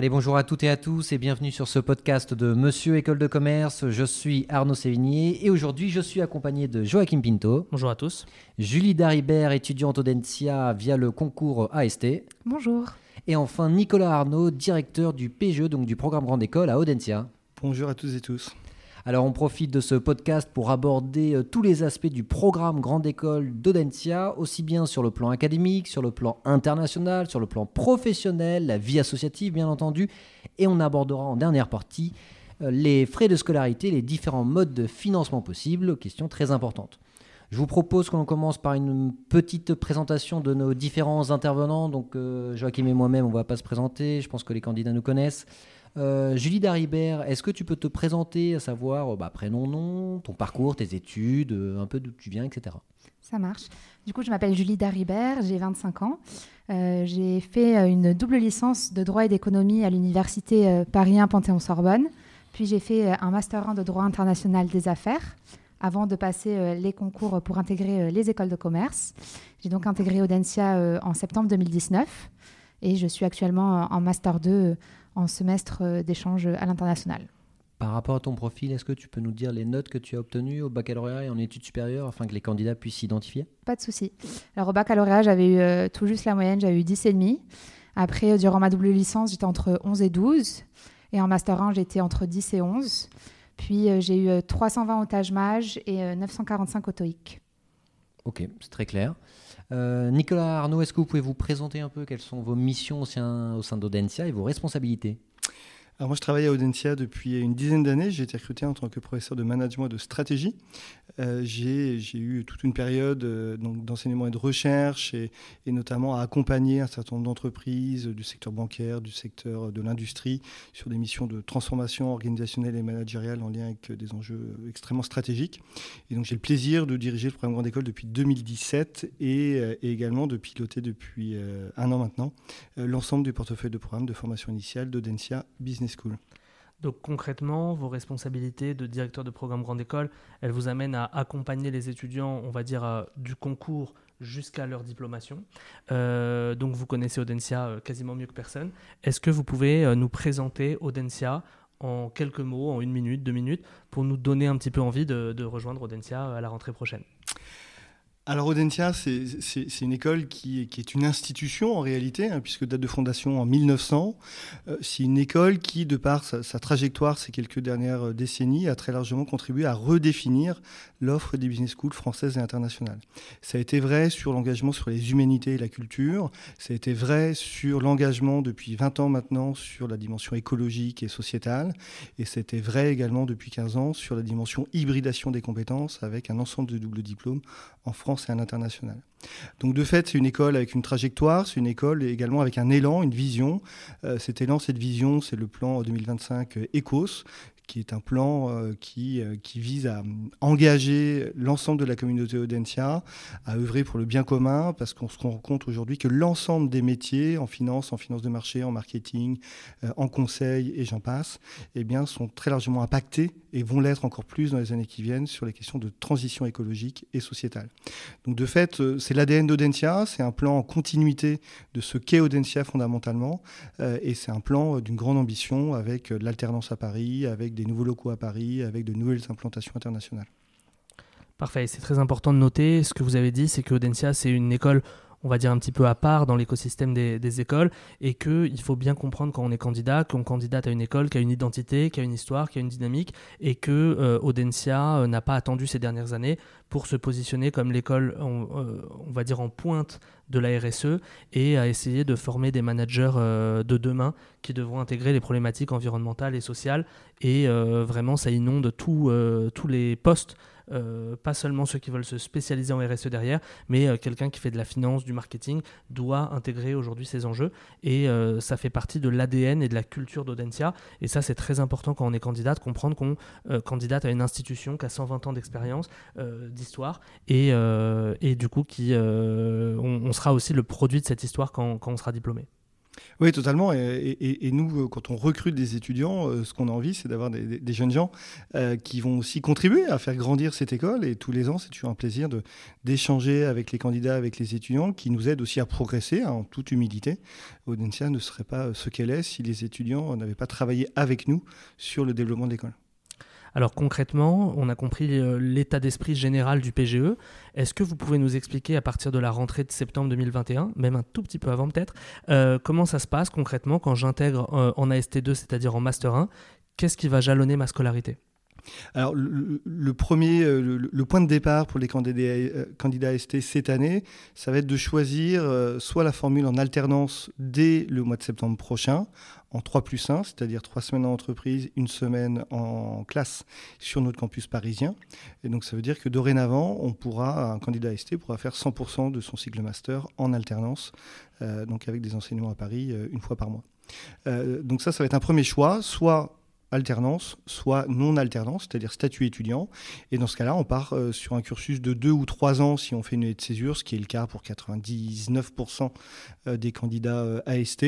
Allez, bonjour à toutes et à tous et bienvenue sur ce podcast de Monsieur École de Commerce. Je suis Arnaud Sévigné et aujourd'hui je suis accompagné de Joachim Pinto. Bonjour à tous. Julie Daribert, étudiante au Densia via le concours AST. Bonjour. Et enfin Nicolas Arnaud, directeur du PGE, donc du programme Grande École à Audencia. Bonjour à tous et tous. Alors on profite de ce podcast pour aborder euh, tous les aspects du programme Grande École d'Audencia, aussi bien sur le plan académique, sur le plan international, sur le plan professionnel, la vie associative bien entendu, et on abordera en dernière partie euh, les frais de scolarité, les différents modes de financement possibles, question très importante. Je vous propose qu'on commence par une petite présentation de nos différents intervenants. Donc euh, Joachim et moi-même, on ne va pas se présenter, je pense que les candidats nous connaissent. Euh, Julie Daribert, est-ce que tu peux te présenter, à savoir bah, prénom, nom, ton parcours, tes études, euh, un peu d'où tu viens, etc. Ça marche. Du coup, je m'appelle Julie Daribert, j'ai 25 ans. Euh, j'ai fait une double licence de droit et d'économie à l'université Paris 1 Panthéon-Sorbonne. Puis j'ai fait un master 1 de droit international des affaires avant de passer les concours pour intégrer les écoles de commerce. J'ai donc intégré Audencia en septembre 2019 et je suis actuellement en master 2 en semestre euh, d'échange à l'international. Par rapport à ton profil, est-ce que tu peux nous dire les notes que tu as obtenues au baccalauréat et en études supérieures afin que les candidats puissent s'identifier? Pas de souci. Alors au baccalauréat, j'avais eu euh, tout juste la moyenne, j'avais eu 10,5. Après, durant ma double licence, j'étais entre 11 et 12. Et en master 1, j'étais entre 10 et 11. Puis euh, j'ai eu 320 au Taj et 945 au TOEIC. Ok, c'est très clair. Euh, Nicolas Arnaud, est-ce que vous pouvez vous présenter un peu quelles sont vos missions au sein, au et vos responsabilités? Alors moi, je travaille à Audencia depuis une dizaine d'années. J'ai été recruté en tant que professeur de management et de stratégie. Euh, j'ai eu toute une période euh, d'enseignement et de recherche, et, notamment à accompagner un certain nombre d'entreprises du secteur bancaire, du secteur de l'industrie, sur des missions de transformation organisationnelle et managériale en lien avec des enjeux extrêmement stratégiques. Et donc j'ai le plaisir de diriger le programme Grande École depuis 2017 et, euh, et également de piloter depuis un an maintenant l'ensemble du portefeuille de programmes de formation initiale d'Audencia Business donc concrètement, vos responsabilités de directeur de programme Grande École, elles vous amènent à accompagner les étudiants, on va dire, euh, du concours jusqu'à leur diplomation. Euh, donc vous connaissez Audencia euh, quasiment mieux que personne. Est-ce que vous pouvez nous présenter Audencia en quelques mots, en une minute, deux minutes, pour nous donner un petit peu envie de, de rejoindre Audencia à la rentrée prochaine? Alors Audencia, c'est une école qui, est une institution en réalité, hein, puisque date de fondation en 1900. Euh, c'est une école qui, de par sa, trajectoire ces quelques dernières euh, décennies, a très largement contribué à redéfinir l'offre des business schools françaises et internationales. Ça a été vrai sur l'engagement sur les humanités et la culture, ça a été vrai sur l'engagement depuis 20 ans maintenant sur la dimension écologique et sociétale, et c'était vrai également depuis 15 ans sur la dimension hybridation des compétences avec un ensemble de doubles diplômes en France et à l'international. Donc de fait, c'est une école avec une trajectoire, c'est une école également avec un élan, une vision. Euh, cet élan, cette vision, c'est le plan 2025 ECOS, qui est un plan euh, qui, euh, qui vise à engager l'ensemble de la communauté Audencia, à œuvrer pour le bien commun, parce qu'on se rend compte aujourd'hui que l'ensemble des métiers, en finance, en finance de marché, en marketing, euh, en conseil et j'en passe, eh bien, sont très largement impactés et vont l'être encore plus dans les années qui viennent sur les questions de transition écologique et sociétale. Donc de fait, c'est l'ADN d'Audencia, c'est un plan en continuité de ce qu'est Audencia fondamentalement, et c'est un plan d'une grande ambition avec l'alternance à Paris, avec des des nouveaux locaux à Paris avec de nouvelles implantations internationales. Parfait, c'est très important de noter. Ce que vous avez dit, c'est que Audencia, c'est une école on va dire un petit peu à part dans l'écosystème des, écoles et qu'il faut bien comprendre quand on est candidat qu'on candidate à une école qui a une identité, qui a une histoire, qui a une dynamique et que euh, euh, n'a pas attendu ces dernières années pour se positionner comme l'école, on, euh, on, va dire en pointe de la RSE et à essayer de former des managers de demain qui devront intégrer les problématiques environnementales et sociales et vraiment ça inonde tous les postes euh, pas seulement ceux qui veulent se spécialiser en RSE derrière, mais euh, quelqu'un qui fait de la finance, du marketing, doit intégrer aujourd'hui ces enjeux. Et euh, ça fait partie de l'ADN et de la culture d'Audencia. Et ça, c'est très important quand on est candidat, de comprendre qu'on candidate à une institution qui a 120 ans d'expérience, d'histoire, et, et, du coup, qui, on, sera aussi le produit de cette histoire quand, quand on sera diplômé. Oui, totalement. Et, nous, quand on recrute des étudiants, ce qu'on a envie, c'est d'avoir des, jeunes gens qui vont aussi contribuer à faire grandir cette école. Et tous les ans, c'est toujours un plaisir d'échanger avec les candidats, avec les étudiants, qui nous aident aussi à progresser hein, en toute humilité. Audencia ne serait pas ce qu'elle est si les étudiants n'avaient pas travaillé avec nous sur le développement de l'école. Alors concrètement, on a compris euh, l'état d'esprit général du PGE. Est-ce que vous pouvez nous expliquer à partir de la rentrée de septembre 2021, même un tout petit peu avant peut-être, euh, comment ça se passe concrètement quand j'intègre euh, en AST2, c'est-à-dire en Master 1 Qu'est-ce qui va jalonner ma scolarité? Alors, le, premier, le, point de départ pour les candidats, candidats ST cette année, ça va être de choisir soit la formule en alternance dès le mois de septembre prochain, en 3 plus 1, c'est-à-dire 3 semaines en entreprise, une semaine en classe sur notre campus parisien. Et donc ça veut dire que dorénavant, on pourra, un candidat ST pourra faire 100% de son cycle master en alternance, euh, donc avec des enseignements à Paris euh, une fois par mois. Euh, donc ça, ça va être un premier choix, soit alternance, soit non-alternance, c'est-à-dire statut étudiant. Et dans ce cas-là, on part euh, sur un cursus de deux ou trois ans si on fait une année de césure, ce qui est le cas pour 99% euh, des candidats euh, AST.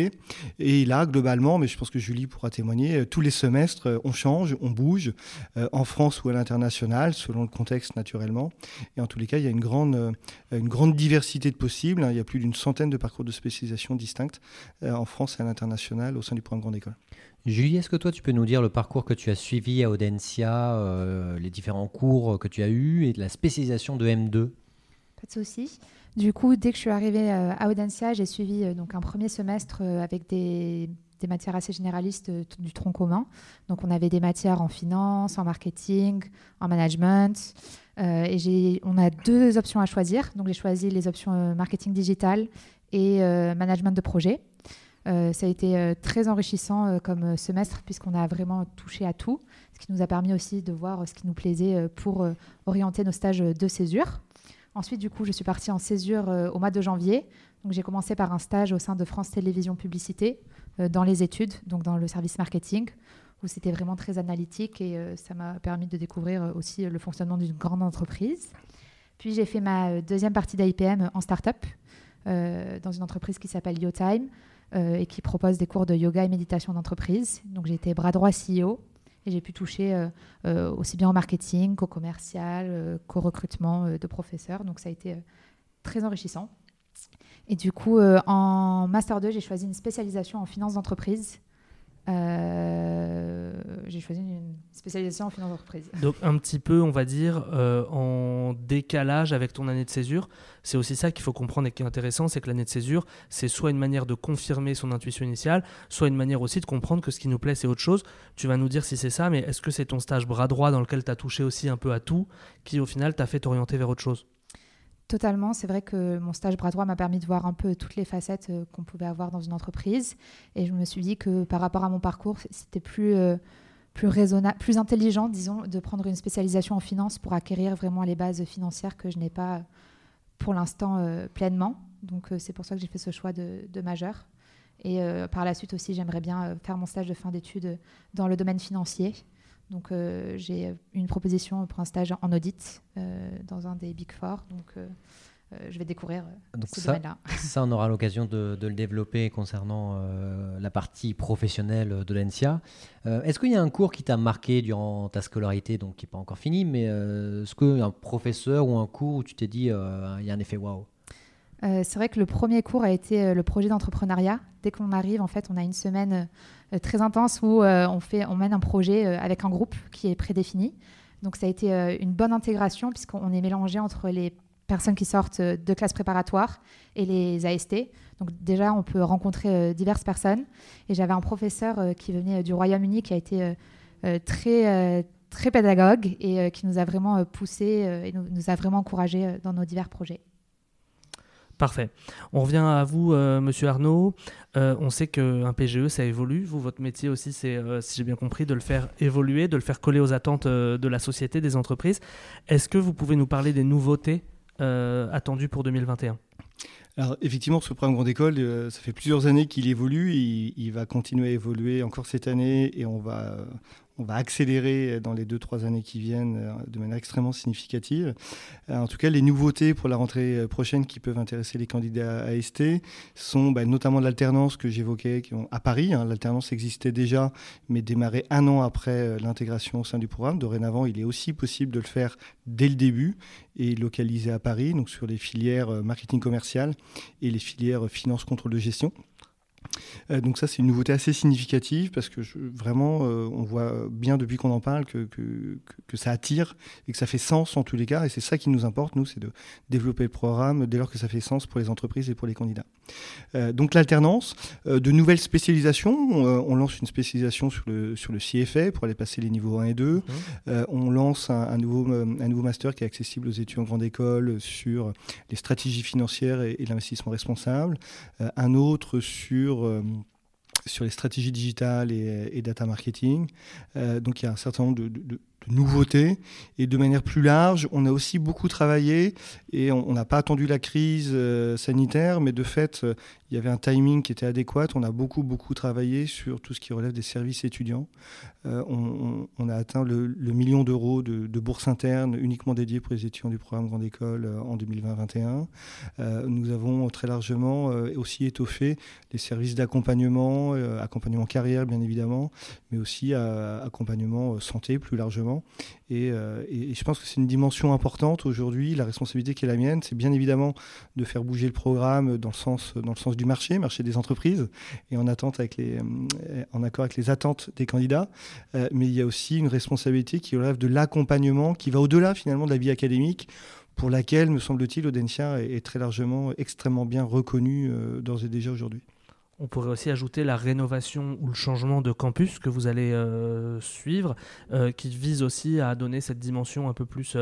Et là, globalement, mais je pense que Julie pourra témoigner, tous les semestres, on change, on bouge, en France ou à l'international, selon le contexte naturellement. Et en tous les cas, il y a une grande, une grande diversité de possibles. Hein. Il y a plus d'une centaine de parcours de spécialisation distincts en France et à l'international au sein du programme Grande École. Julie, est-ce que toi tu peux nous dire le parcours que tu as suivi à Audencia, euh, les différents cours que tu as eus et la spécialisation de M2 Pas de souci. Du coup, dès que je suis arrivée euh, à Audencia, j'ai suivi euh, donc un premier semestre avec des, matières assez généralistes du tronc commun. Donc on avait des matières en finance, en marketing, en management. et on a deux options à choisir. Donc j'ai choisi les options marketing digital et management de projet. Euh, ça a été euh, très enrichissant euh, comme semestre puisqu'on a vraiment touché à tout, ce qui nous a permis aussi de voir ce qui nous plaisait pour orienter nos stages de césure. Ensuite, du coup, je suis partie en césure au mois de janvier. Donc, j'ai commencé par un stage au sein de France Télévisions Publicité dans les études, donc dans le service marketing, où c'était vraiment très analytique et ça m'a permis de découvrir aussi le fonctionnement d'une grande entreprise. Puis, j'ai fait ma deuxième partie d'IPM en start-up dans une entreprise qui s'appelle YoTime et qui propose des cours de yoga et méditation d'entreprise. Donc j'ai été bras droit CEO et j'ai pu toucher euh, euh, aussi bien au marketing qu'au commercial, qu'au recrutement de professeurs. Donc ça a été très enrichissant. Et du coup, en Master 2, j'ai choisi une spécialisation en finance d'entreprise euh, j'ai choisi une spécialisation en finance d'entreprise. Donc un petit peu, on va dire, euh, en décalage avec ton année de césure. C'est aussi ça qu'il faut comprendre et qui est intéressant, c'est que l'année de césure, c'est soit une manière de confirmer son intuition initiale, soit une manière aussi de comprendre que ce qui nous plaît, c'est autre chose. Tu vas nous dire si c'est ça, mais est-ce que c'est ton stage bras droit dans lequel tu as touché aussi un peu à tout, qui au final t'a fait t'orienter vers autre chose? Totalement. C'est vrai que mon stage bras droit m'a permis de voir un peu toutes les facettes euh, qu'on pouvait avoir dans une entreprise. Et je me suis dit que par rapport à mon parcours, c'était plus, euh, plus raisonnable, plus intelligent, disons, de prendre une spécialisation en finance pour acquérir vraiment les bases financières que je n'ai pas pour l'instant euh, pleinement. Donc c'est pour ça que j'ai fait ce choix de, de majeur. Et par la suite aussi, j'aimerais bien faire mon stage de fin d'études dans le domaine financier. Donc euh, j'ai une proposition pour un stage en audit euh, dans un des Big Four. Donc euh, je vais découvrir ce domaine-là. Ça, on aura l'occasion de, le développer concernant la partie professionnelle de l'ENSIA. est-ce qu'il y a un cours qui t'a marqué durant ta scolarité, donc qui n'est pas encore fini, mais est-ce qu'il y a un professeur ou un cours où tu t'es dit, il y a un effet waouh? C'est vrai que le premier cours a été le projet d'entrepreneuriat. Dès qu'on arrive, en fait, on a une semaine euh, très intense où euh, on, fait, on mène un projet euh, avec un groupe qui est prédéfini. Donc ça a été une bonne intégration puisqu'on est mélangé entre les personnes qui sortent de classes préparatoires et les AST. Donc déjà, on peut rencontrer diverses personnes. Et j'avais un professeur qui venait du Royaume-Uni qui a été très, très pédagogue et qui nous a vraiment poussé et nous, nous a vraiment encouragé dans nos divers projets. Parfait. On revient à vous, euh, monsieur Arnaud. Euh, on sait qu'un PGE, ça évolue. Vous, votre métier aussi, c'est, euh, si j'ai bien compris, de le faire évoluer, de le faire coller aux attentes de la société, des entreprises. Est-ce que vous pouvez nous parler des nouveautés attendues pour 2021 alors effectivement, ce programme Grande École, ça fait plusieurs années qu'il évolue. Il, il, va continuer à évoluer encore cette année et on va, on va accélérer dans les deux, trois années qui viennent de manière extrêmement significative. en tout cas, les nouveautés pour la rentrée prochaine qui peuvent intéresser les candidats à ST sont bah, notamment l'alternance que j'évoquais à Paris. Hein. L'alternance existait déjà, mais démarrait un an après l'intégration au sein du programme. Dorénavant, il est aussi possible de le faire dès le début et localisé à Paris, donc sur les filières marketing commercial et les filières finance contrôle de gestion. Euh, donc ça, c'est une nouveauté assez significative parce que vraiment, euh, on voit bien depuis qu'on en parle que, que, que, ça attire et que ça fait sens en tous les cas. Et c'est ça qui nous importe, nous, c'est de développer le programme dès lors que ça fait sens pour les entreprises et pour les candidats. Euh, donc l'alternance, de nouvelles spécialisations. on lance une spécialisation sur le, sur le CFA pour aller passer les niveaux 1 et 2. Mmh. on lance un, nouveau, un nouveau master qui est accessible aux étudiants en grande école sur les stratégies financières et, et l'investissement responsable. un autre sur euh, sur les stratégies digitales et, data marketing. Euh, donc il y a un certain nombre de, nouveautés. Et de manière plus large, on a aussi beaucoup travaillé, et on n'a pas attendu la crise euh, sanitaire, mais de fait, il y avait un timing qui était adéquat. On a beaucoup, beaucoup travaillé sur tout ce qui relève des services étudiants. Euh, on, a atteint le, million d'euros de, bourses internes uniquement dédiées pour les étudiants du programme Grande École euh, en 2020-2021. Euh, nous avons très largement aussi étoffé les services d'accompagnement, accompagnement carrière bien évidemment, mais aussi accompagnement santé plus largement. Et, et je pense que c'est une dimension importante aujourd'hui. La responsabilité qui est la mienne, c'est bien évidemment de faire bouger le programme dans le sens, du marché, marché des entreprises, et en, euh, accord avec les attentes des candidats. Euh, mais il y a aussi une responsabilité qui relève de l'accompagnement, qui va au-delà finalement de la vie académique, pour laquelle, me semble-t-il, Audencia est, très largement, extrêmement bien reconnu euh, d'ores et déjà aujourd'hui. On pourrait aussi ajouter la rénovation ou le changement de campus que vous allez suivre, qui vise aussi à donner cette dimension un peu plus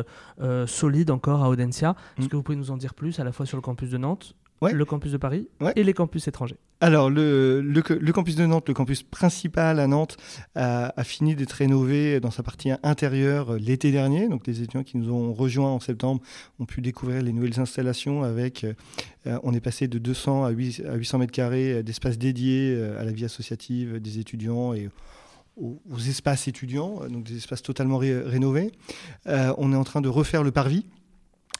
solide encore à Audencia. Est-ce mm. que vous pouvez nous en dire plus à la fois sur le campus de Nantes, le campus de Paris et les campus étrangers? Alors, le, campus de Nantes, le campus principal à Nantes, a, fini d'être rénové dans sa partie intérieure euh, l'été dernier. Donc, les étudiants qui nous ont rejoints en septembre ont pu découvrir les nouvelles installations avec. Euh, euh, on est passé de 200 à, 800 mètres carrés d'espace dédiés à la vie associative des étudiants et aux, espaces étudiants, donc des espaces totalement rénovés. on est en train de refaire le parvis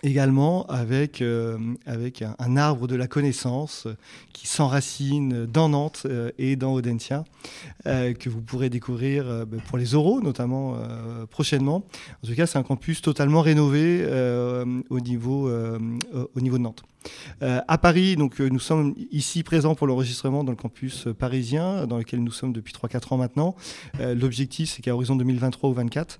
également avec, euh, avec un, arbre de la connaissance qui s'enracine dans Nantes euh, et dans Audencia, euh, que vous pourrez découvrir bah, pour les oraux notamment prochainement. En tout cas, c'est un campus totalement rénové au, niveau, au niveau de Nantes. À Paris, donc, nous sommes ici présents pour l'enregistrement dans le campus parisien, dans lequel nous sommes depuis 3-4 ans maintenant. L'objectif, c'est qu'à horizon 2023 ou 2024,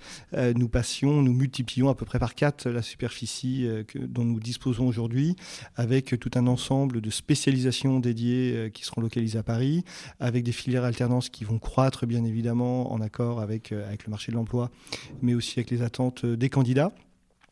nous passions, nous multiplions à peu près par 4 la superficie dont nous disposons aujourd'hui, avec tout un ensemble de spécialisations dédiées qui seront localisées à Paris, avec des filières alternances qui vont croître, bien évidemment, en accord avec, avec le marché de l'emploi, mais aussi avec les attentes des candidats.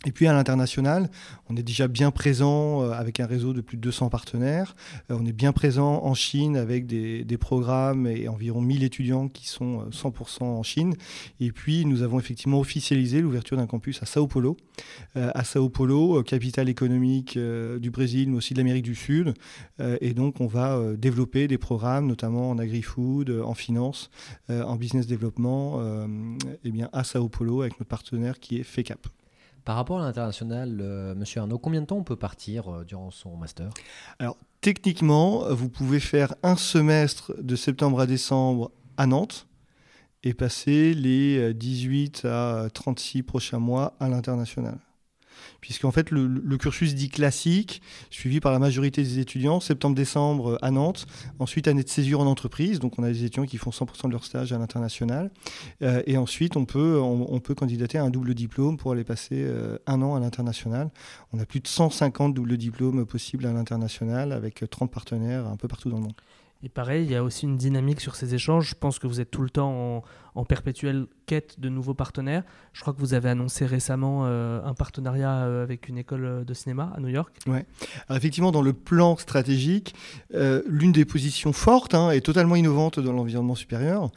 Et puis à l'international, on est déjà bien présent euh, avec un réseau de plus de 200 partenaires. Euh, on est bien présent en Chine avec des, programmes et environ 1000 étudiants qui sont 100% euh, en Chine. Et puis nous avons effectivement officialisé l'ouverture d'un campus à Sao Paulo. à Sao Paulo, capitale économique du Brésil, mais aussi de l'Amérique du Sud. et donc on va développer des programmes, notamment en agri-food, en finance, en business développement, et bien à Sao Paulo avec notre partenaire qui est FECAP. Par rapport à l'international, euh, monsieur Arnaud, combien de temps on peut partir euh, durant son master? Alors, techniquement, vous pouvez faire un semestre de septembre à décembre à Nantes et passer les 18 euh, à 36 prochains mois à l'international puisqu'en fait le, cursus dit classique, suivi par la majorité des étudiants, septembre-décembre à Nantes, ensuite année de césure en entreprise, donc on a des étudiants qui font 100% de leur stage à l'international, euh, et ensuite on peut, on, peut candidater à un double diplôme pour aller passer euh, un an à l'international. On a plus de 150 doubles diplômes possibles à l'international avec 30 partenaires un peu partout dans le monde. Et pareil, il y a aussi une dynamique sur ces échanges. Je pense que vous êtes tout le temps en, perpétuelle quête de nouveaux partenaires. Je crois que vous avez annoncé récemment euh, un partenariat euh, avec une école de cinéma à New York. Oui. effectivement, dans le plan stratégique, euh, l'une des positions fortes hein, et totalement innovantes dans l'environnement supérieur,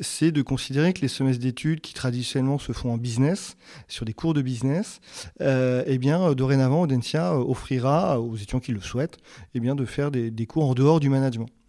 c'est de considérer que les semestres d'études qui traditionnellement se font en business, sur des cours de business, eh bien, dorénavant, Audencia offrira aux étudiants qui le souhaitent eh bien, de faire des cours en dehors du management.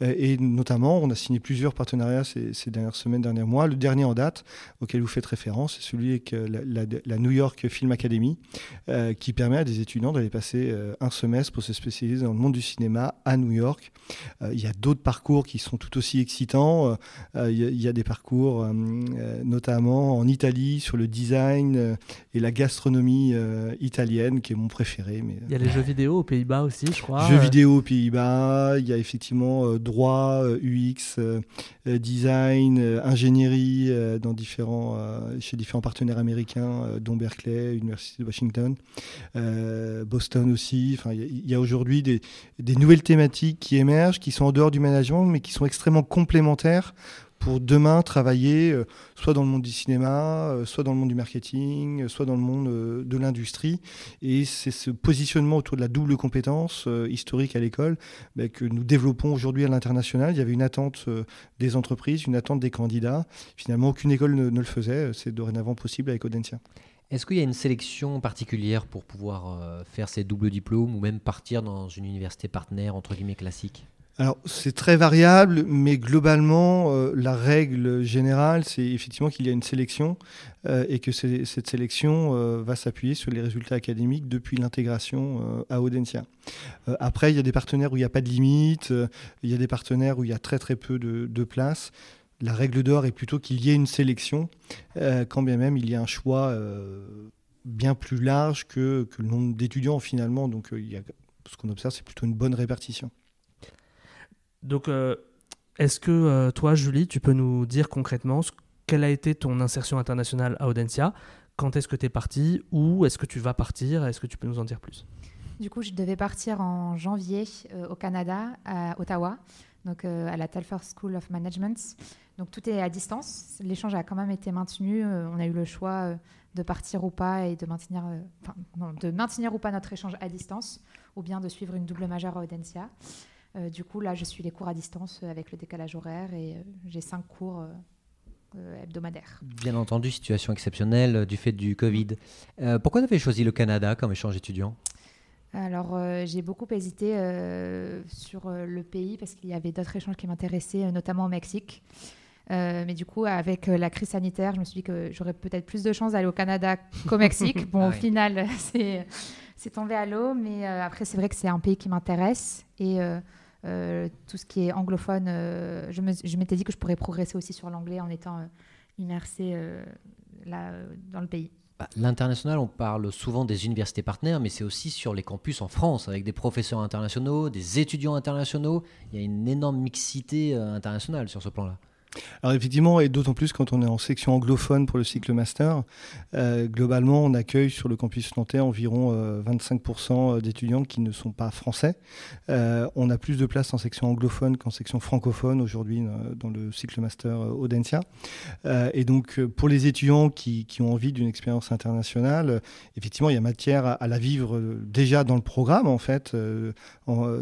et notamment, on a signé plusieurs partenariats ces, dernières semaines, derniers mois. Le dernier en date, auquel vous faites référence, c'est celui avec la, New York Film Academy, qui permet à des étudiants d'aller passer un semestre pour se spécialiser dans le monde du cinéma à New York. il y a d'autres parcours qui sont tout aussi excitants. il, y a, des parcours, notamment en Italie, sur le design et la gastronomie italienne, qui est mon préféré. Mais, il y a les jeux vidéo aux Pays-Bas aussi, je crois. Jeux vidéo aux Pays-Bas, il y a effectivement euh, droit, UX, euh, euh, design, ingénierie chez différents partenaires américains, dont Berkeley, Université de Washington, Boston aussi. Enfin, il y a, aujourd'hui des nouvelles thématiques qui émergent, qui sont en dehors du management, mais qui sont extrêmement complémentaires pour demain travailler euh, soit dans le monde du cinéma, euh, soit dans le monde du marketing, euh, soit dans le monde de l'industrie. Et c'est ce positionnement autour de la double compétence historique à l'école bah, que nous développons aujourd'hui à l'international. Il y avait une attente des entreprises, une attente des candidats. Finalement, aucune école ne, le faisait. C'est dorénavant possible avec Audencia. Est-ce qu'il y a une sélection particulière pour pouvoir faire ces doubles diplômes ou même partir dans une université partenaire, entre guillemets, classique? Alors c'est très variable, mais globalement, euh, la règle générale, c'est effectivement qu'il y a une sélection euh, et que cette sélection euh, va s'appuyer sur les résultats académiques depuis l'intégration à Audencia. après, il y a des partenaires où il n'y a pas de limite, il y a des partenaires où il y a très très peu de, de place. La règle d'or est plutôt qu'il y ait une sélection, quand bien même il y a un choix bien plus large que, le nombre d'étudiants finalement. Donc ce qu'on observe, c'est plutôt une bonne répartition. Donc, euh, est-ce que euh, toi, Julie, tu peux nous dire concrètement quelle a été ton insertion internationale à Audencia? Quand est-ce que tu es partie? Où est-ce que tu vas partir? Est-ce que tu peux nous en dire plus? Du coup, je devais partir en janvier euh, au Canada, à Ottawa, donc à la Telfer School of Management. Donc tout est à distance. L'échange a quand même été maintenu. on a eu le choix de partir ou pas et de maintenir, de maintenir ou pas notre échange à distance, ou bien de suivre une double majeure à Audencia. Euh, du coup, là, je suis les cours à distance euh, avec le décalage horaire et euh, j'ai cinq cours hebdomadaires. Bien entendu, situation exceptionnelle du fait du Covid. pourquoi tu avais choisi le Canada comme échange étudiant? Alors, j'ai beaucoup hésité sur le pays parce qu'il y avait d'autres échanges qui m'intéressaient, notamment au Mexique. mais du coup, avec la crise sanitaire, je me suis dit que j'aurais peut-être plus de chances d'aller au Canada qu'au Mexique. Bon, ah au final, c'est tombé à l'eau, mais après, c'est vrai que c'est un pays qui m'intéresse. Et tout ce qui est anglophone, euh, je m'étais dit que je pourrais progresser aussi sur l'anglais en étant euh, immersée là, dans le pays. Bah, l'international, on parle souvent des universités partenaires, mais c'est aussi sur les campus en France, avec des professeurs internationaux, des étudiants internationaux. Il y a une énorme mixité internationale sur ce plan-là. Alors effectivement, et d'autant plus quand on est en section anglophone pour le cycle master, euh, globalement, on accueille sur le campus nantais environ 25% euh, d'étudiants qui ne sont pas français. Euh, on a plus de place en section anglophone qu'en section francophone aujourd'hui dans le cycle master Audencia. et donc, pour les étudiants qui, ont envie d'une expérience internationale, effectivement, il y a matière à, la vivre déjà dans le programme, en fait,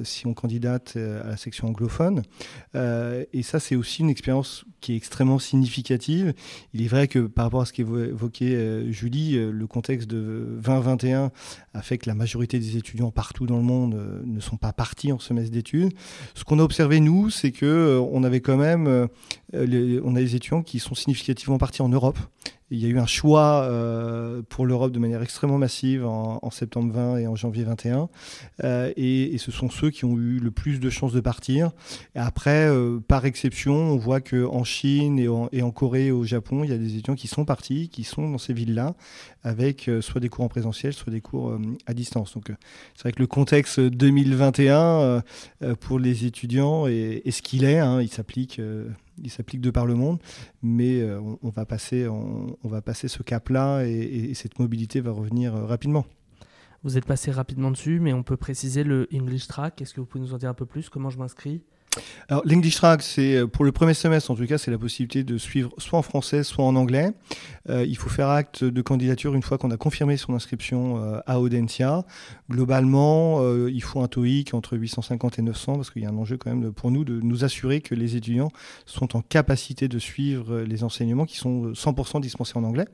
si on candidate à la section anglophone. et ça, c'est aussi une expérience qui est extrêmement significative. Il est vrai que par rapport à ce qu'évoquait euh, Julie, euh, le contexte de 2021 a fait que la majorité des étudiants partout dans le monde euh, ne sont pas partis en semestre d'études. Ce qu'on a observé, nous, c'est que on avait quand même on a des étudiants qui sont significativement partis en Europe il y a eu un choix euh, pour l'Europe de manière extrêmement massive en, septembre 20 et en janvier 21. Euh, et, ce sont ceux qui ont eu le plus de chances de partir. Après, euh, par exception, on voit qu'en Chine et en, et en, Corée et au Japon, il y a des étudiants qui sont partis, qui sont dans ces villes-là, avec soit des cours en présentiel, soit des cours à distance. Donc c'est vrai que le contexte 2021 pour les étudiants est, ce qu'il est. Hein. il s'applique il s'applique de par le monde, mais euh, on, va passer, ce cap-là et, cette mobilité va revenir euh, rapidement. Vous êtes passé rapidement dessus, mais on peut préciser le English Track. Est-ce que vous pouvez nous en dire un peu plus? Comment je m'inscris? Alors, l'English Track, c'est euh, pour le premier semestre, en tout cas, c'est la possibilité de suivre soit en français, soit en anglais. Euh, il faut faire acte de candidature une fois qu'on a confirmé son inscription euh, à Audencia. Globalement, il faut un TOEIC entre 850 et 900 parce qu'il y a un enjeu quand même pour nous de nous assurer que les étudiants sont en capacité de suivre les enseignements qui sont 100% dispensés en anglais.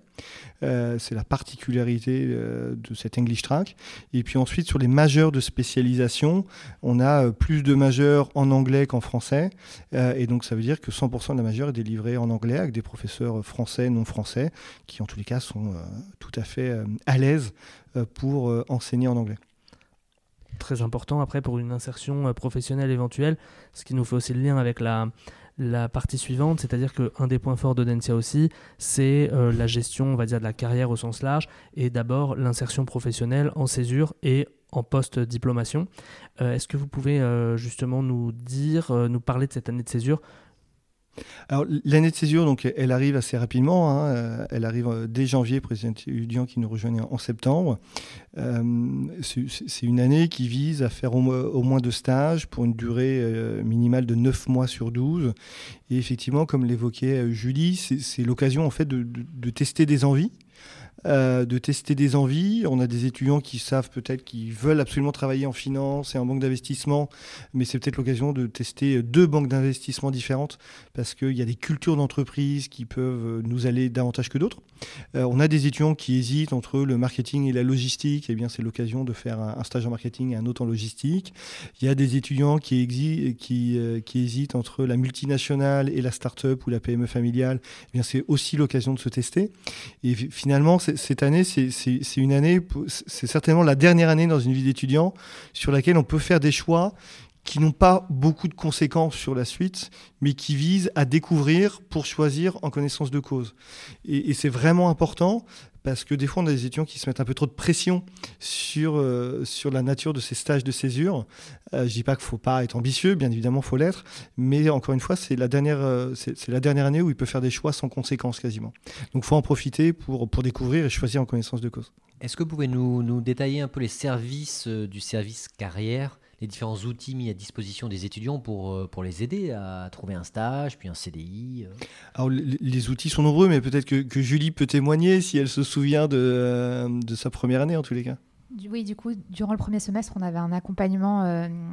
c'est la particularité de cet English Track. Et puis ensuite, sur les majeurs de spécialisation, on a plus de majeurs en anglais qu'en français. et donc, ça veut dire que 100% de la majeure est délivrée en anglais avec des professeurs français, non français, qui en tous les cas sont tout à fait à l'aise pour enseigner en anglais très important après pour une insertion professionnelle éventuelle, ce qui nous fait aussi le lien avec la, partie suivante, c'est-à-dire qu'un des points forts d'Audencia aussi, c'est euh, la gestion, on va dire, de la carrière au sens large, et d'abord l'insertion professionnelle en césure et en post-diplomation. Euh, est-ce que vous pouvez euh, justement nous dire, nous parler de cette année de césure? Alors l'année de césure, donc, elle arrive assez rapidement. Hein. Euh, elle arrive euh, dès janvier pour les étudiants qui nous rejoignent en septembre. Euh, c'est une année qui vise à faire au, moins deux stages pour une durée minimale de 9 mois sur 12. Et effectivement, comme l'évoquait Julie, c'est l'occasion en fait de, tester des envies. Euh, de tester des envies. On a des étudiants qui savent peut-être qu'ils veulent absolument travailler en finance et en banque d'investissement, mais c'est peut-être l'occasion de tester deux banques d'investissement différentes parce qu'il y a des cultures d'entreprise qui peuvent nous aller davantage que d'autres. Euh, on a des étudiants qui hésitent entre le marketing et la logistique. eh bien, c'est l'occasion de faire un, stage en marketing et un autre en logistique. Il y a des étudiants qui, euh, qui hésitent entre la multinationale et la start-up ou la PME familiale. Eh bien, c'est aussi l'occasion de se tester. Et finalement, cette année, c'est certainement la dernière année dans une vie d'étudiant sur laquelle on peut faire des choix qui n'ont pas beaucoup de conséquences sur la suite, mais qui visent à découvrir pour choisir en connaissance de cause. Et, c'est vraiment important parce que des fois, on a des étudiants qui se mettent un peu trop de pression sur, euh, sur la nature de ces stages de césure. Euh, je dis pas qu'il faut pas être ambitieux, bien évidemment, il faut l'être, mais encore une fois, c'est la, dernière, euh, c'est la dernière année où il peut faire des choix sans conséquences quasiment. Donc, il faut en profiter pour, pour découvrir et choisir en connaissance de cause. Est-ce que vous pouvez nous détailler un peu les services du service carrière les différents outils mis à disposition des étudiants pour, euh, pour les aider à trouver un stage, puis un CDI euh. Alors, les, outils sont nombreux, mais peut-être que, Julie peut témoigner si elle se souvient de, euh, de, sa première année en tous les cas. Oui, du coup, durant le premier semestre, on avait un accompagnement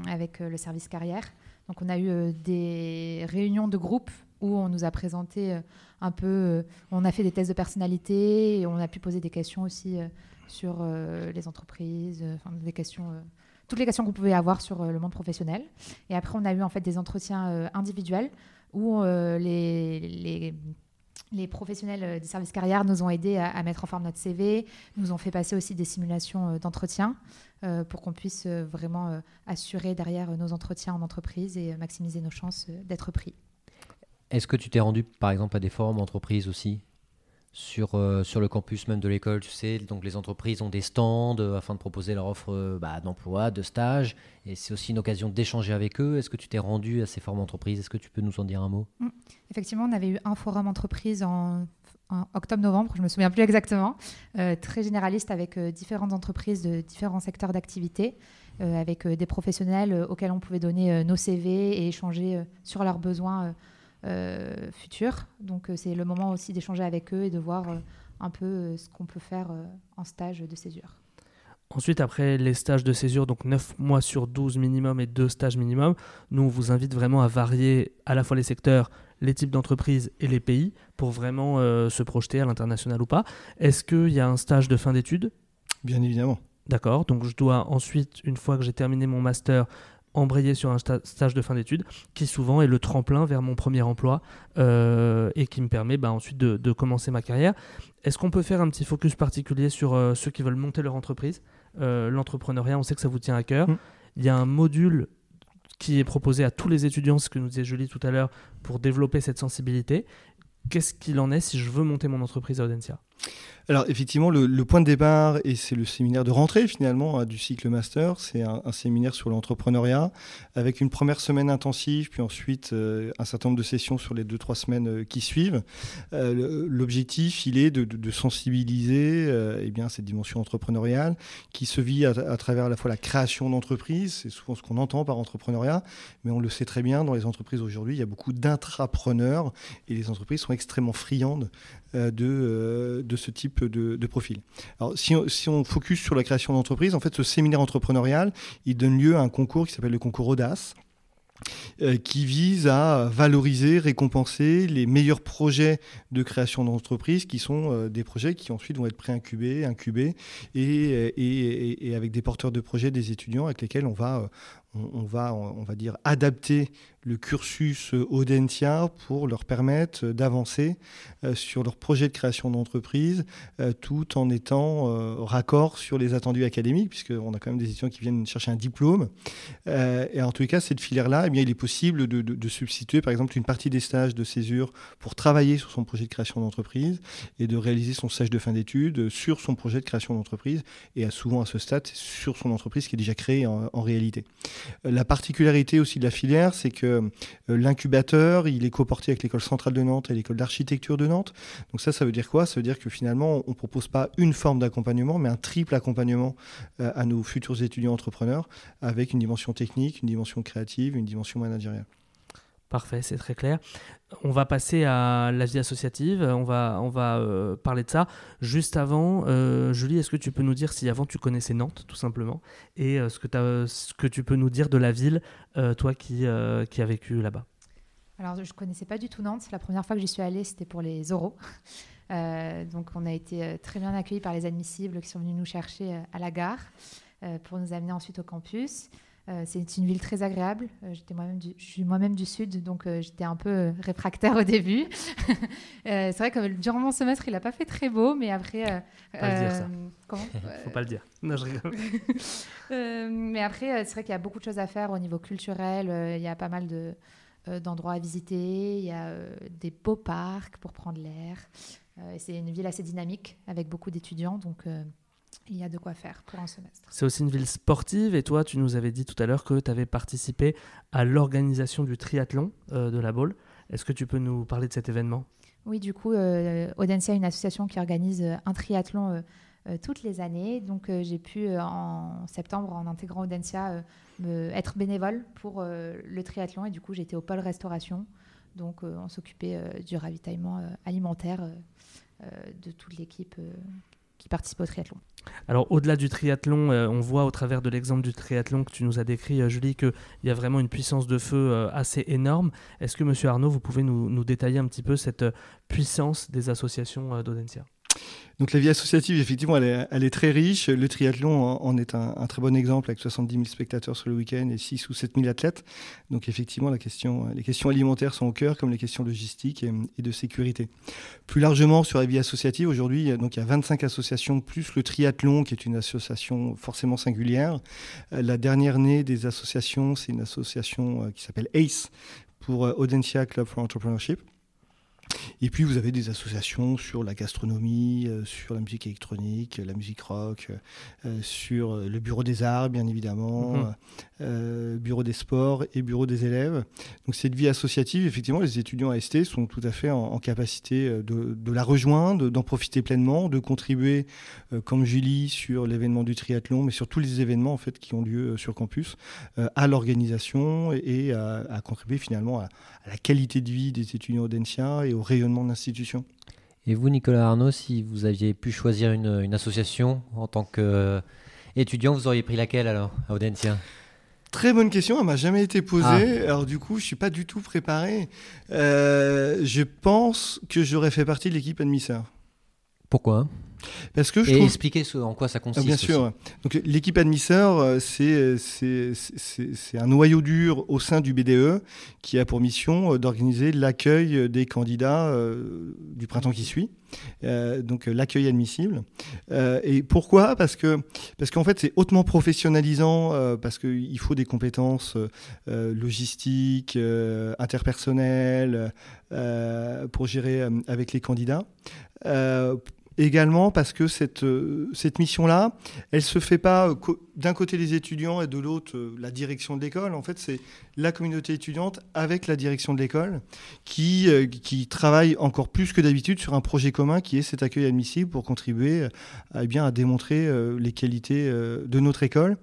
avec le service carrière. Donc, on a eu des réunions de groupe où on nous a présenté un peu, on a fait des tests de personnalité et on a pu poser des questions aussi sur les entreprises, des questions toutes les questions qu'on pouvait avoir sur euh, le monde professionnel. Et après, on a eu en fait des entretiens euh, individuels où euh, les, les, professionnels des services carrières nous ont aidés à, mettre en forme notre CV, nous ont fait passer aussi des simulations d'entretien pour qu'on puisse vraiment assurer derrière nos entretiens en entreprise et maximiser nos chances d'être pris. Est-ce que tu t'es rendu par exemple à des forums entreprises aussi? Sur, euh, sur le campus même de l'école, tu sais, donc les entreprises ont des stands euh, afin de proposer leur offre euh, bah, d'emploi, de stage, et c'est aussi une occasion d'échanger avec eux. Est-ce que tu t'es rendu à ces formes entreprises Est-ce que tu peux nous en dire un mot? Mmh. Effectivement, on avait eu un forum entreprise en, octobre-novembre, je me souviens plus exactement, très généraliste avec différentes entreprises de différents secteurs d'activité, avec des professionnels auxquels on pouvait donner nos CV et échanger sur leurs besoins euh, futurs. Donc euh, c'est le moment aussi d'échanger avec eux et de voir euh, un peu ce qu'on peut faire en stage de césure. Ensuite, après les stages de césure, donc 9 mois sur 12 minimum et 2 stages minimum, nous, on vous invite vraiment à varier à la fois les secteurs, les types d'entreprises et les pays pour vraiment se projeter à l'international ou pas. Est-ce qu'il y a un stage de fin d'études? Bien évidemment. D'accord, donc je dois ensuite, une fois que j'ai terminé mon master, embrayer sur un stage de fin d'études, qui souvent est le tremplin vers mon premier emploi euh, et qui me permet bah, ensuite de, commencer ma carrière. Est-ce qu'on peut faire un petit focus particulier sur euh, ceux qui veulent monter leur entreprise euh, L'entrepreneuriat, on sait que ça vous tient à cœur. Mm. Il y a un module qui est proposé à tous les étudiants, ce que nous disait Julie tout à l'heure, pour développer cette sensibilité. Qu'est-ce qu'il en est si je veux monter mon entreprise à Audencia? Alors effectivement, le, point de départ, et c'est le séminaire de rentrée finalement hein, du cycle master, c'est un, séminaire sur l'entrepreneuriat, avec une première semaine intensive, puis ensuite euh, un certain nombre de sessions sur les deux, trois semaines euh, qui suivent. Euh, l'objectif, il est de, sensibiliser eh bien, cette dimension entrepreneuriale qui se vit à, à travers à la fois la création d'entreprises, c'est souvent ce qu'on entend par entrepreneuriat, mais on le sait très bien, dans les entreprises aujourd'hui, il y a beaucoup d'intrapreneurs, et les entreprises sont extrêmement friandes de, de ce type de, profil. Alors, si on, focus sur la création d'entreprise, en fait, ce séminaire entrepreneurial, il donne lieu à un concours qui s'appelle le concours Audace, euh, qui vise à valoriser, récompenser les meilleurs projets de création d'entreprise, qui sont euh, des projets qui ensuite vont être pré-incubés, incubés, et, avec des porteurs de projets, des étudiants avec lesquels on va, on, va, on, va dire, adapter le cursus Audentia pour leur permettre d'avancer sur leur projet de création d'entreprise tout en étant raccord sur les attendus académiques, puisqu'on a quand même des étudiants qui viennent chercher un diplôme. et en tous les cas, cette filière-là, eh bien, il est possible de, de, substituer, par exemple, une partie des stages de césure pour travailler sur son projet de création d'entreprise et de réaliser son stage de fin d'études sur son projet de création d'entreprise et souvent à ce stade sur son entreprise qui est déjà créée en, réalité. La particularité aussi de la filière, c'est que euh, l'incubateur, il est coporté avec l'école centrale de Nantes et l'école d'architecture de Nantes. Donc ça, ça veut dire quoi? Ça veut dire que finalement, on ne propose pas une forme d'accompagnement, mais un triple accompagnement euh, à nos futurs étudiants entrepreneurs avec une dimension technique, une dimension créative, une dimension managériale. Parfait, c'est très clair. On va passer à la vie associative, on va, on va euh, parler de ça. Juste avant, euh, Julie, est-ce que tu peux nous dire si avant tu connaissais Nantes, tout simplement, et euh, ce, que tu peux nous dire de la ville, toi qui, qui as vécu là-bas? Alors, je ne connaissais pas du tout Nantes. La première fois que j'y suis allée, c'était pour les oraux. donc, on a été très bien accueillis par les admissibles qui sont venus nous chercher à la gare pour nous amener ensuite au campus. Euh, c'est une ville très agréable. Euh, j'étais moi-même je suis moi-même du sud, donc euh, j'étais un peu réfractaire au début. c'est vrai que durant mon semestre, il n'a pas fait très beau, mais après. Faut pas le dire ça. Comment Faut pas le dire. Non, je rigole. mais après, c'est vrai qu'il y a beaucoup de choses à faire au niveau culturel. Il y a pas mal de d'endroits à visiter. Il y a des beaux parcs pour prendre l'air. c'est une ville assez dynamique avec beaucoup d'étudiants, donc il y a de quoi faire pour un semestre. C'est aussi une ville sportive et toi, tu nous avais dit tout à l'heure que tu avais participé à l'organisation du triathlon euh, de la Baule. Est-ce que tu peux nous parler de cet événement? Oui, du coup, euh, Audencia est une association qui organise euh, un triathlon toutes les années. Donc, j'ai pu, en septembre, en intégrant Audencia, être bénévole pour le triathlon et du coup, j'étais au pôle restauration. Donc, on s'occupait du ravitaillement alimentaire de toute l'équipe au triathlon. Alors au-delà du triathlon, euh, on voit au travers de l'exemple du triathlon que tu nous as décrit, euh, Julie, qu'il y a vraiment une puissance de feu euh, assez énorme. Est-ce que, Monsieur Arnaud, vous pouvez nous, nous, détailler un petit peu cette puissance des associations d'Audencia? Donc la vie associative, effectivement, elle est, très riche. Le triathlon en, est un, très bon exemple avec 70 000 spectateurs sur le week-end et 6 ou 7 000 athlètes. Donc effectivement, les questions alimentaires sont au cœur, comme les questions logistiques et, de sécurité. Plus largement, sur la vie associative, aujourd'hui, donc il y a 25 associations, plus le triathlon, qui est une association forcément singulière. Euh, la dernière née des associations, c'est une association euh, qui s'appelle ACE, pour euh, Audencia Club for Entrepreneurship. Et puis vous avez des associations sur la gastronomie, euh, sur la musique électronique, la musique rock, euh, sur le bureau des arts bien évidemment, mhm. euh, bureau des sports et bureau des élèves. Donc cette vie associative, effectivement, les étudiants à ST sont tout à fait en, capacité de, la rejoindre, d'en profiter pleinement, de contribuer, comme Julie, sur l'événement du triathlon, mais sur tous les événements en fait qui ont lieu sur campus, à l'organisation et à, contribuer finalement à, la qualité de vie des étudiants audenciens et au rayonnement de l'institution. Et vous, Nicolas Arnaud, si vous aviez pu choisir une, association en tant qu'étudiant, vous auriez pris laquelle alors, à Audencia? Très bonne question, elle m'a jamais été posée. Ah. Alors du coup, je suis pas du tout préparé. Euh, je pense que j'aurais fait partie de l'équipe admisseur. Pourquoi? Parce que je Et trouve... expliquer en quoi ça consiste. Ah, bien sûr. Donc l'équipe admisseur, euh, c'est c'est un noyau dur au sein du BDE qui a pour mission euh, d'organiser l'accueil des candidats euh, du printemps qui suit. donc l'accueil admissible. et pourquoi? Parce que parce qu'en fait c'est hautement professionnalisant parce qu'il faut des compétences logistiques, interpersonnelles pour gérer avec les candidats également parce que cette, euh, mission-là, elle se fait pas euh, d'un côté les étudiants et de l'autre euh, la direction de l'école. En fait, c'est la communauté étudiante avec la direction de l'école qui, qui travaille encore plus que d'habitude sur un projet commun qui est cet accueil admissible pour contribuer à, eh bien, à démontrer les qualités de notre école.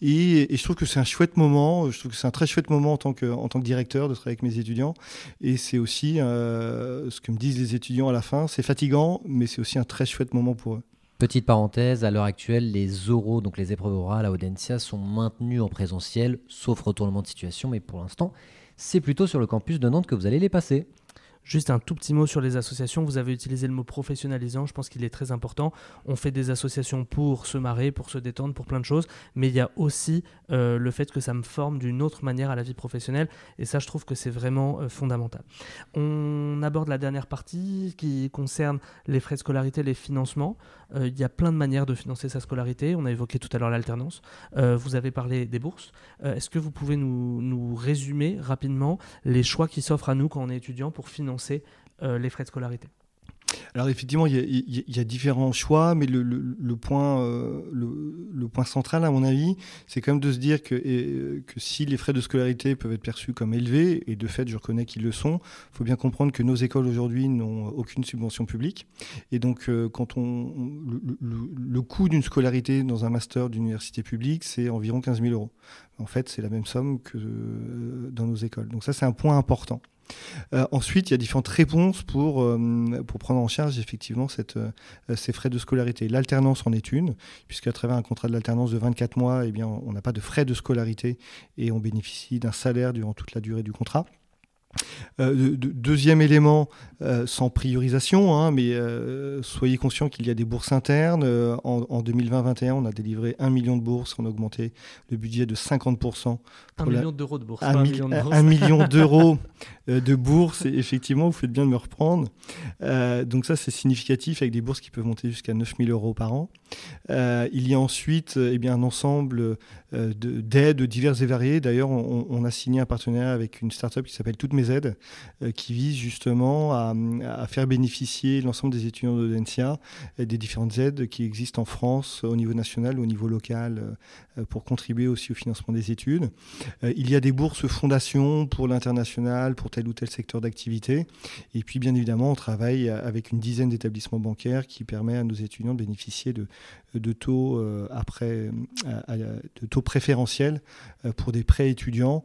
Et, et je trouve que c'est un chouette moment, je trouve que c'est un très chouette moment en tant que, en tant que directeur de travailler avec mes étudiants. Et c'est aussi ce que me disent les étudiants à la fin, c'est fatigant, mais c'est aussi un très chouette moment pour eux. Petite parenthèse, à l'heure actuelle, les oraux, donc les épreuves orales à Audencia, sont maintenus en présentiel, sauf retournement de situation, mais pour l'instant, c'est plutôt sur le campus de Nantes que vous allez les passer. Juste un tout petit mot sur les associations. Vous avez utilisé le mot professionnalisant. Je pense qu'il est très important. On fait des associations pour se marrer, pour se détendre, pour plein de choses. Mais il y a aussi euh, le fait que ça me forme d'une autre manière à la vie professionnelle. Et ça, je trouve que c'est vraiment euh, fondamental. On aborde la dernière partie qui concerne les frais de scolarité, les financements. Euh, il y a plein de manières de financer sa scolarité. On a évoqué tout à l'heure l'alternance. vous avez parlé des bourses. Est-ce que vous pouvez nous, nous résumer rapidement les choix qui s'offrent à nous quand on est étudiant pour financer les frais de scolarité alors effectivement, il y, a, différents choix, mais le, point, euh, le, point central, à mon avis, c'est quand même de se dire que, si les frais de scolarité peuvent être perçus comme élevés, et de fait, je reconnais qu'ils le sont, il faut bien comprendre que nos écoles aujourd'hui n'ont aucune subvention publique. Et donc, euh, quand on, le, coût d'une scolarité dans un master d'université publique, c'est environ 15 000 euros. En fait, c'est la même somme que euh, dans nos écoles. Donc ça, c'est un point important. Euh, ensuite, il y a différentes réponses pour, euh, prendre en charge effectivement euh, ces frais de scolarité. L'alternance en est une, puisqu'à travers un contrat de l'alternance de 24 mois, eh on n'a pas de frais de scolarité et on bénéficie d'un salaire durant toute la durée du contrat. Euh, deuxième élément, euh, sans priorisation, hein, mais euh, soyez conscients qu'il y a des bourses internes. en, 2020-2021, on a délivré 1 million de bourses, on a augmenté le budget de 50%. 1 million d'euros de bourses. 1, million d'euros de bourses, et effectivement, vous faites bien de me reprendre. donc ça, c'est significatif, avec des bourses qui peuvent monter jusqu'à 9000 euros par an. il y a ensuite eh bien, un ensemble d'aides diverses et variées. D'ailleurs, on, on, a signé un partenariat avec une start-up qui s'appelle Toutes mes aides, euh, qui vise justement à, faire bénéficier l'ensemble des étudiants d'Audencia des différentes aides qui existent en France au niveau national, au niveau local, euh, pour contribuer aussi au financement des études. Euh, il y a des bourses fondations pour l'international, pour tel ou tel secteur d'activité. Et puis, bien évidemment, on travaille avec une dizaine d'établissements bancaires qui permet à nos étudiants de bénéficier de, de taux après, de taux préférentiels pour des prêts étudiants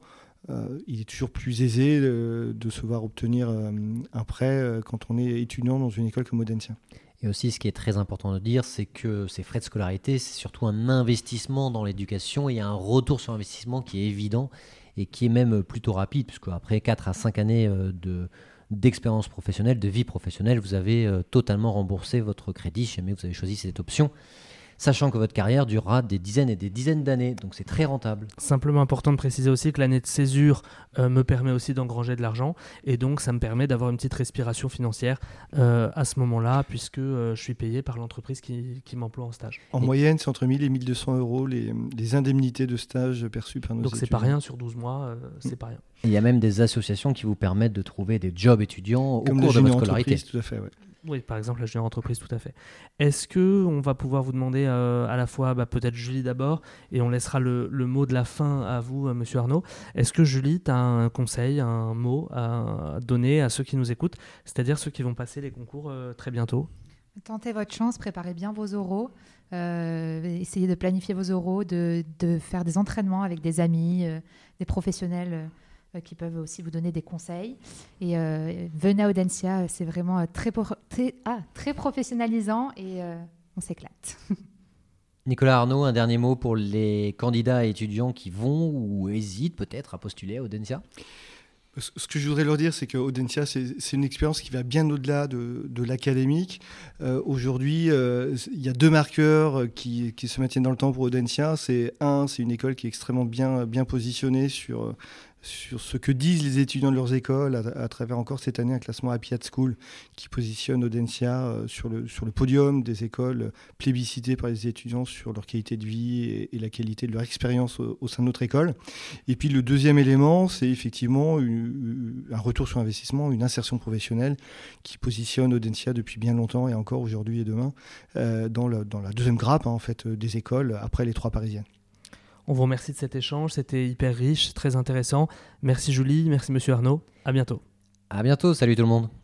euh, il est toujours plus aisé de, se voir obtenir euh, un prêt euh, quand on est étudiant dans une école comme Audencia. Et aussi, ce qui est très important de dire, c'est que ces frais de scolarité, c'est surtout un investissement dans l'éducation et un retour sur investissement qui est évident et qui est même plutôt rapide, puisque après 4 à 5 années de, d'expérience professionnelle, de vie professionnelle, vous avez totalement remboursé votre crédit si jamais vous avez choisi cette option sachant que votre carrière durera des dizaines et des dizaines d'années, donc c'est très rentable. Simplement important de préciser aussi que l'année de césure euh, me permet aussi d'engranger de l'argent, et donc ça me permet d'avoir une petite respiration financière euh, à ce moment-là, puisque euh, je suis payé par l'entreprise qui, m'emploie en stage. En moyenne, c'est entre 1000 et 1200 euros les, les, indemnités de stage perçues par nos Donc c'est pas rien sur 12 mois, c'est pas rien. Il y a même des associations qui vous permettent de trouver des jobs étudiants au cours de votre scolarité. Tout à fait, ouais. Oui, par exemple, la junior entreprise, tout à fait. Est-ce que on va pouvoir vous demander euh, à la fois, bah, peut-être Julie d'abord, et on laissera le, mot de la fin à vous, euh, Monsieur Arnaud. Est-ce que Julie, tu as un conseil, un mot à donner à ceux qui nous écoutent, c'est-à-dire ceux qui vont passer les concours euh, très bientôt? Tentez votre chance, préparez bien vos oraux, essayez de planifier vos oraux, de, faire des entraînements avec des amis, des professionnels qui peuvent aussi vous donner des conseils. Et euh, venez à Audencia, c'est vraiment euh, très, très, ah, très professionnalisant et on s'éclate. Nicolas Arnaud, un dernier mot pour les candidats et étudiants qui vont ou hésitent peut-être à postuler à Audencia? Ce que je voudrais leur dire, c'est que Audencia, c'est une expérience qui va bien au-delà de, l'académique. Aujourd'hui, il y a deux marqueurs qui, qui, se maintiennent dans le temps pour Audencia. C'est un, c'est une école qui est extrêmement bien, bien positionnée sur sur ce que disent les étudiants de leurs écoles à, travers encore cette année un classement Happy School qui positionne Audencia euh, sur le, podium des écoles plébiscitées par les étudiants sur leur qualité de vie et, la qualité de leur expérience au, sein de notre école. Et puis le deuxième élément, c'est effectivement un retour sur investissement, une insertion professionnelle qui positionne Audencia depuis bien longtemps et encore aujourd'hui et demain euh, dans, dans, la deuxième grappe hein, en fait, des écoles après les trois parisiennes. On vous remercie de cet échange, c'était hyper riche, très intéressant. Merci Julie, merci Monsieur Arnaud, à bientôt. À bientôt, salut tout le monde.